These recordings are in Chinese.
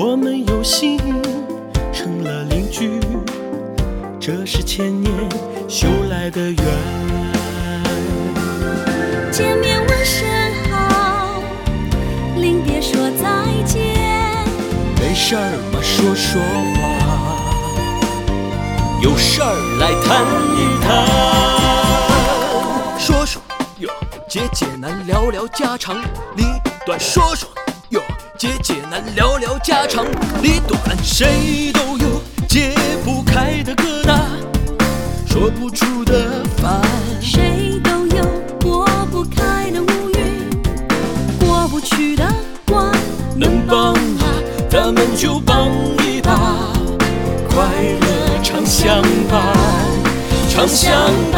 我们有幸成了邻居，这是千年修来的缘。见面问声好，临别说再见。没事儿嘛，说说话，有事儿来谈一谈。说说哟，解解难，聊聊家常里短，说说。解解难，聊聊家长里短。谁都有解不开的疙瘩，说不出的烦。谁都有过不开的乌云，过不去的关。能帮啊，咱们就帮一把，快乐常相伴，常相伴。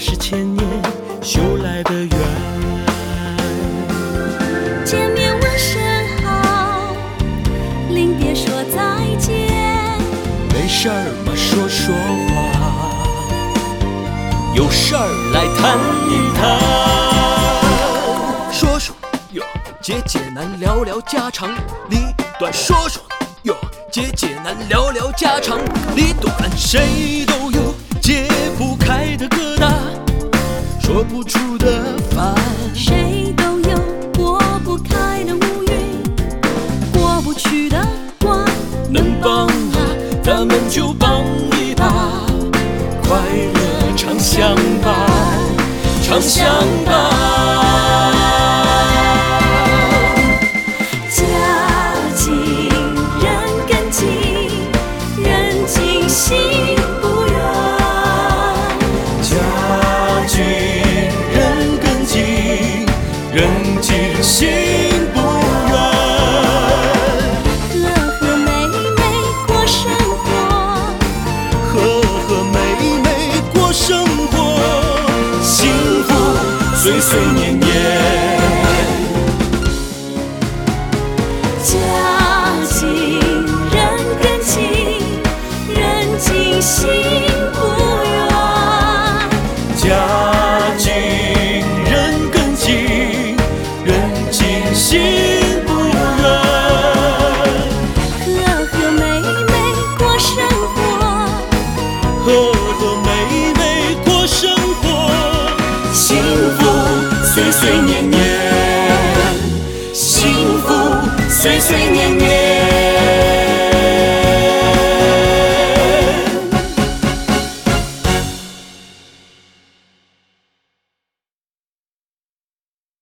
是千年修来的缘。见面问声好，临别说再见。没事儿嘛，说说话，有事儿来谈一谈。说说哟，解解难，聊聊家长里短。说说哟，解解难，聊聊家长里短。谁都有解不开的疙瘩，说不出的烦。谁都有过不开的乌云，过不去的关。能帮啊，咱们就帮一把，快乐常相伴，常相伴。人近心不远。和和美美过生活，和和美美过生活，幸福岁岁年年。家近人更亲，人近心岁岁年年，幸福岁岁年年。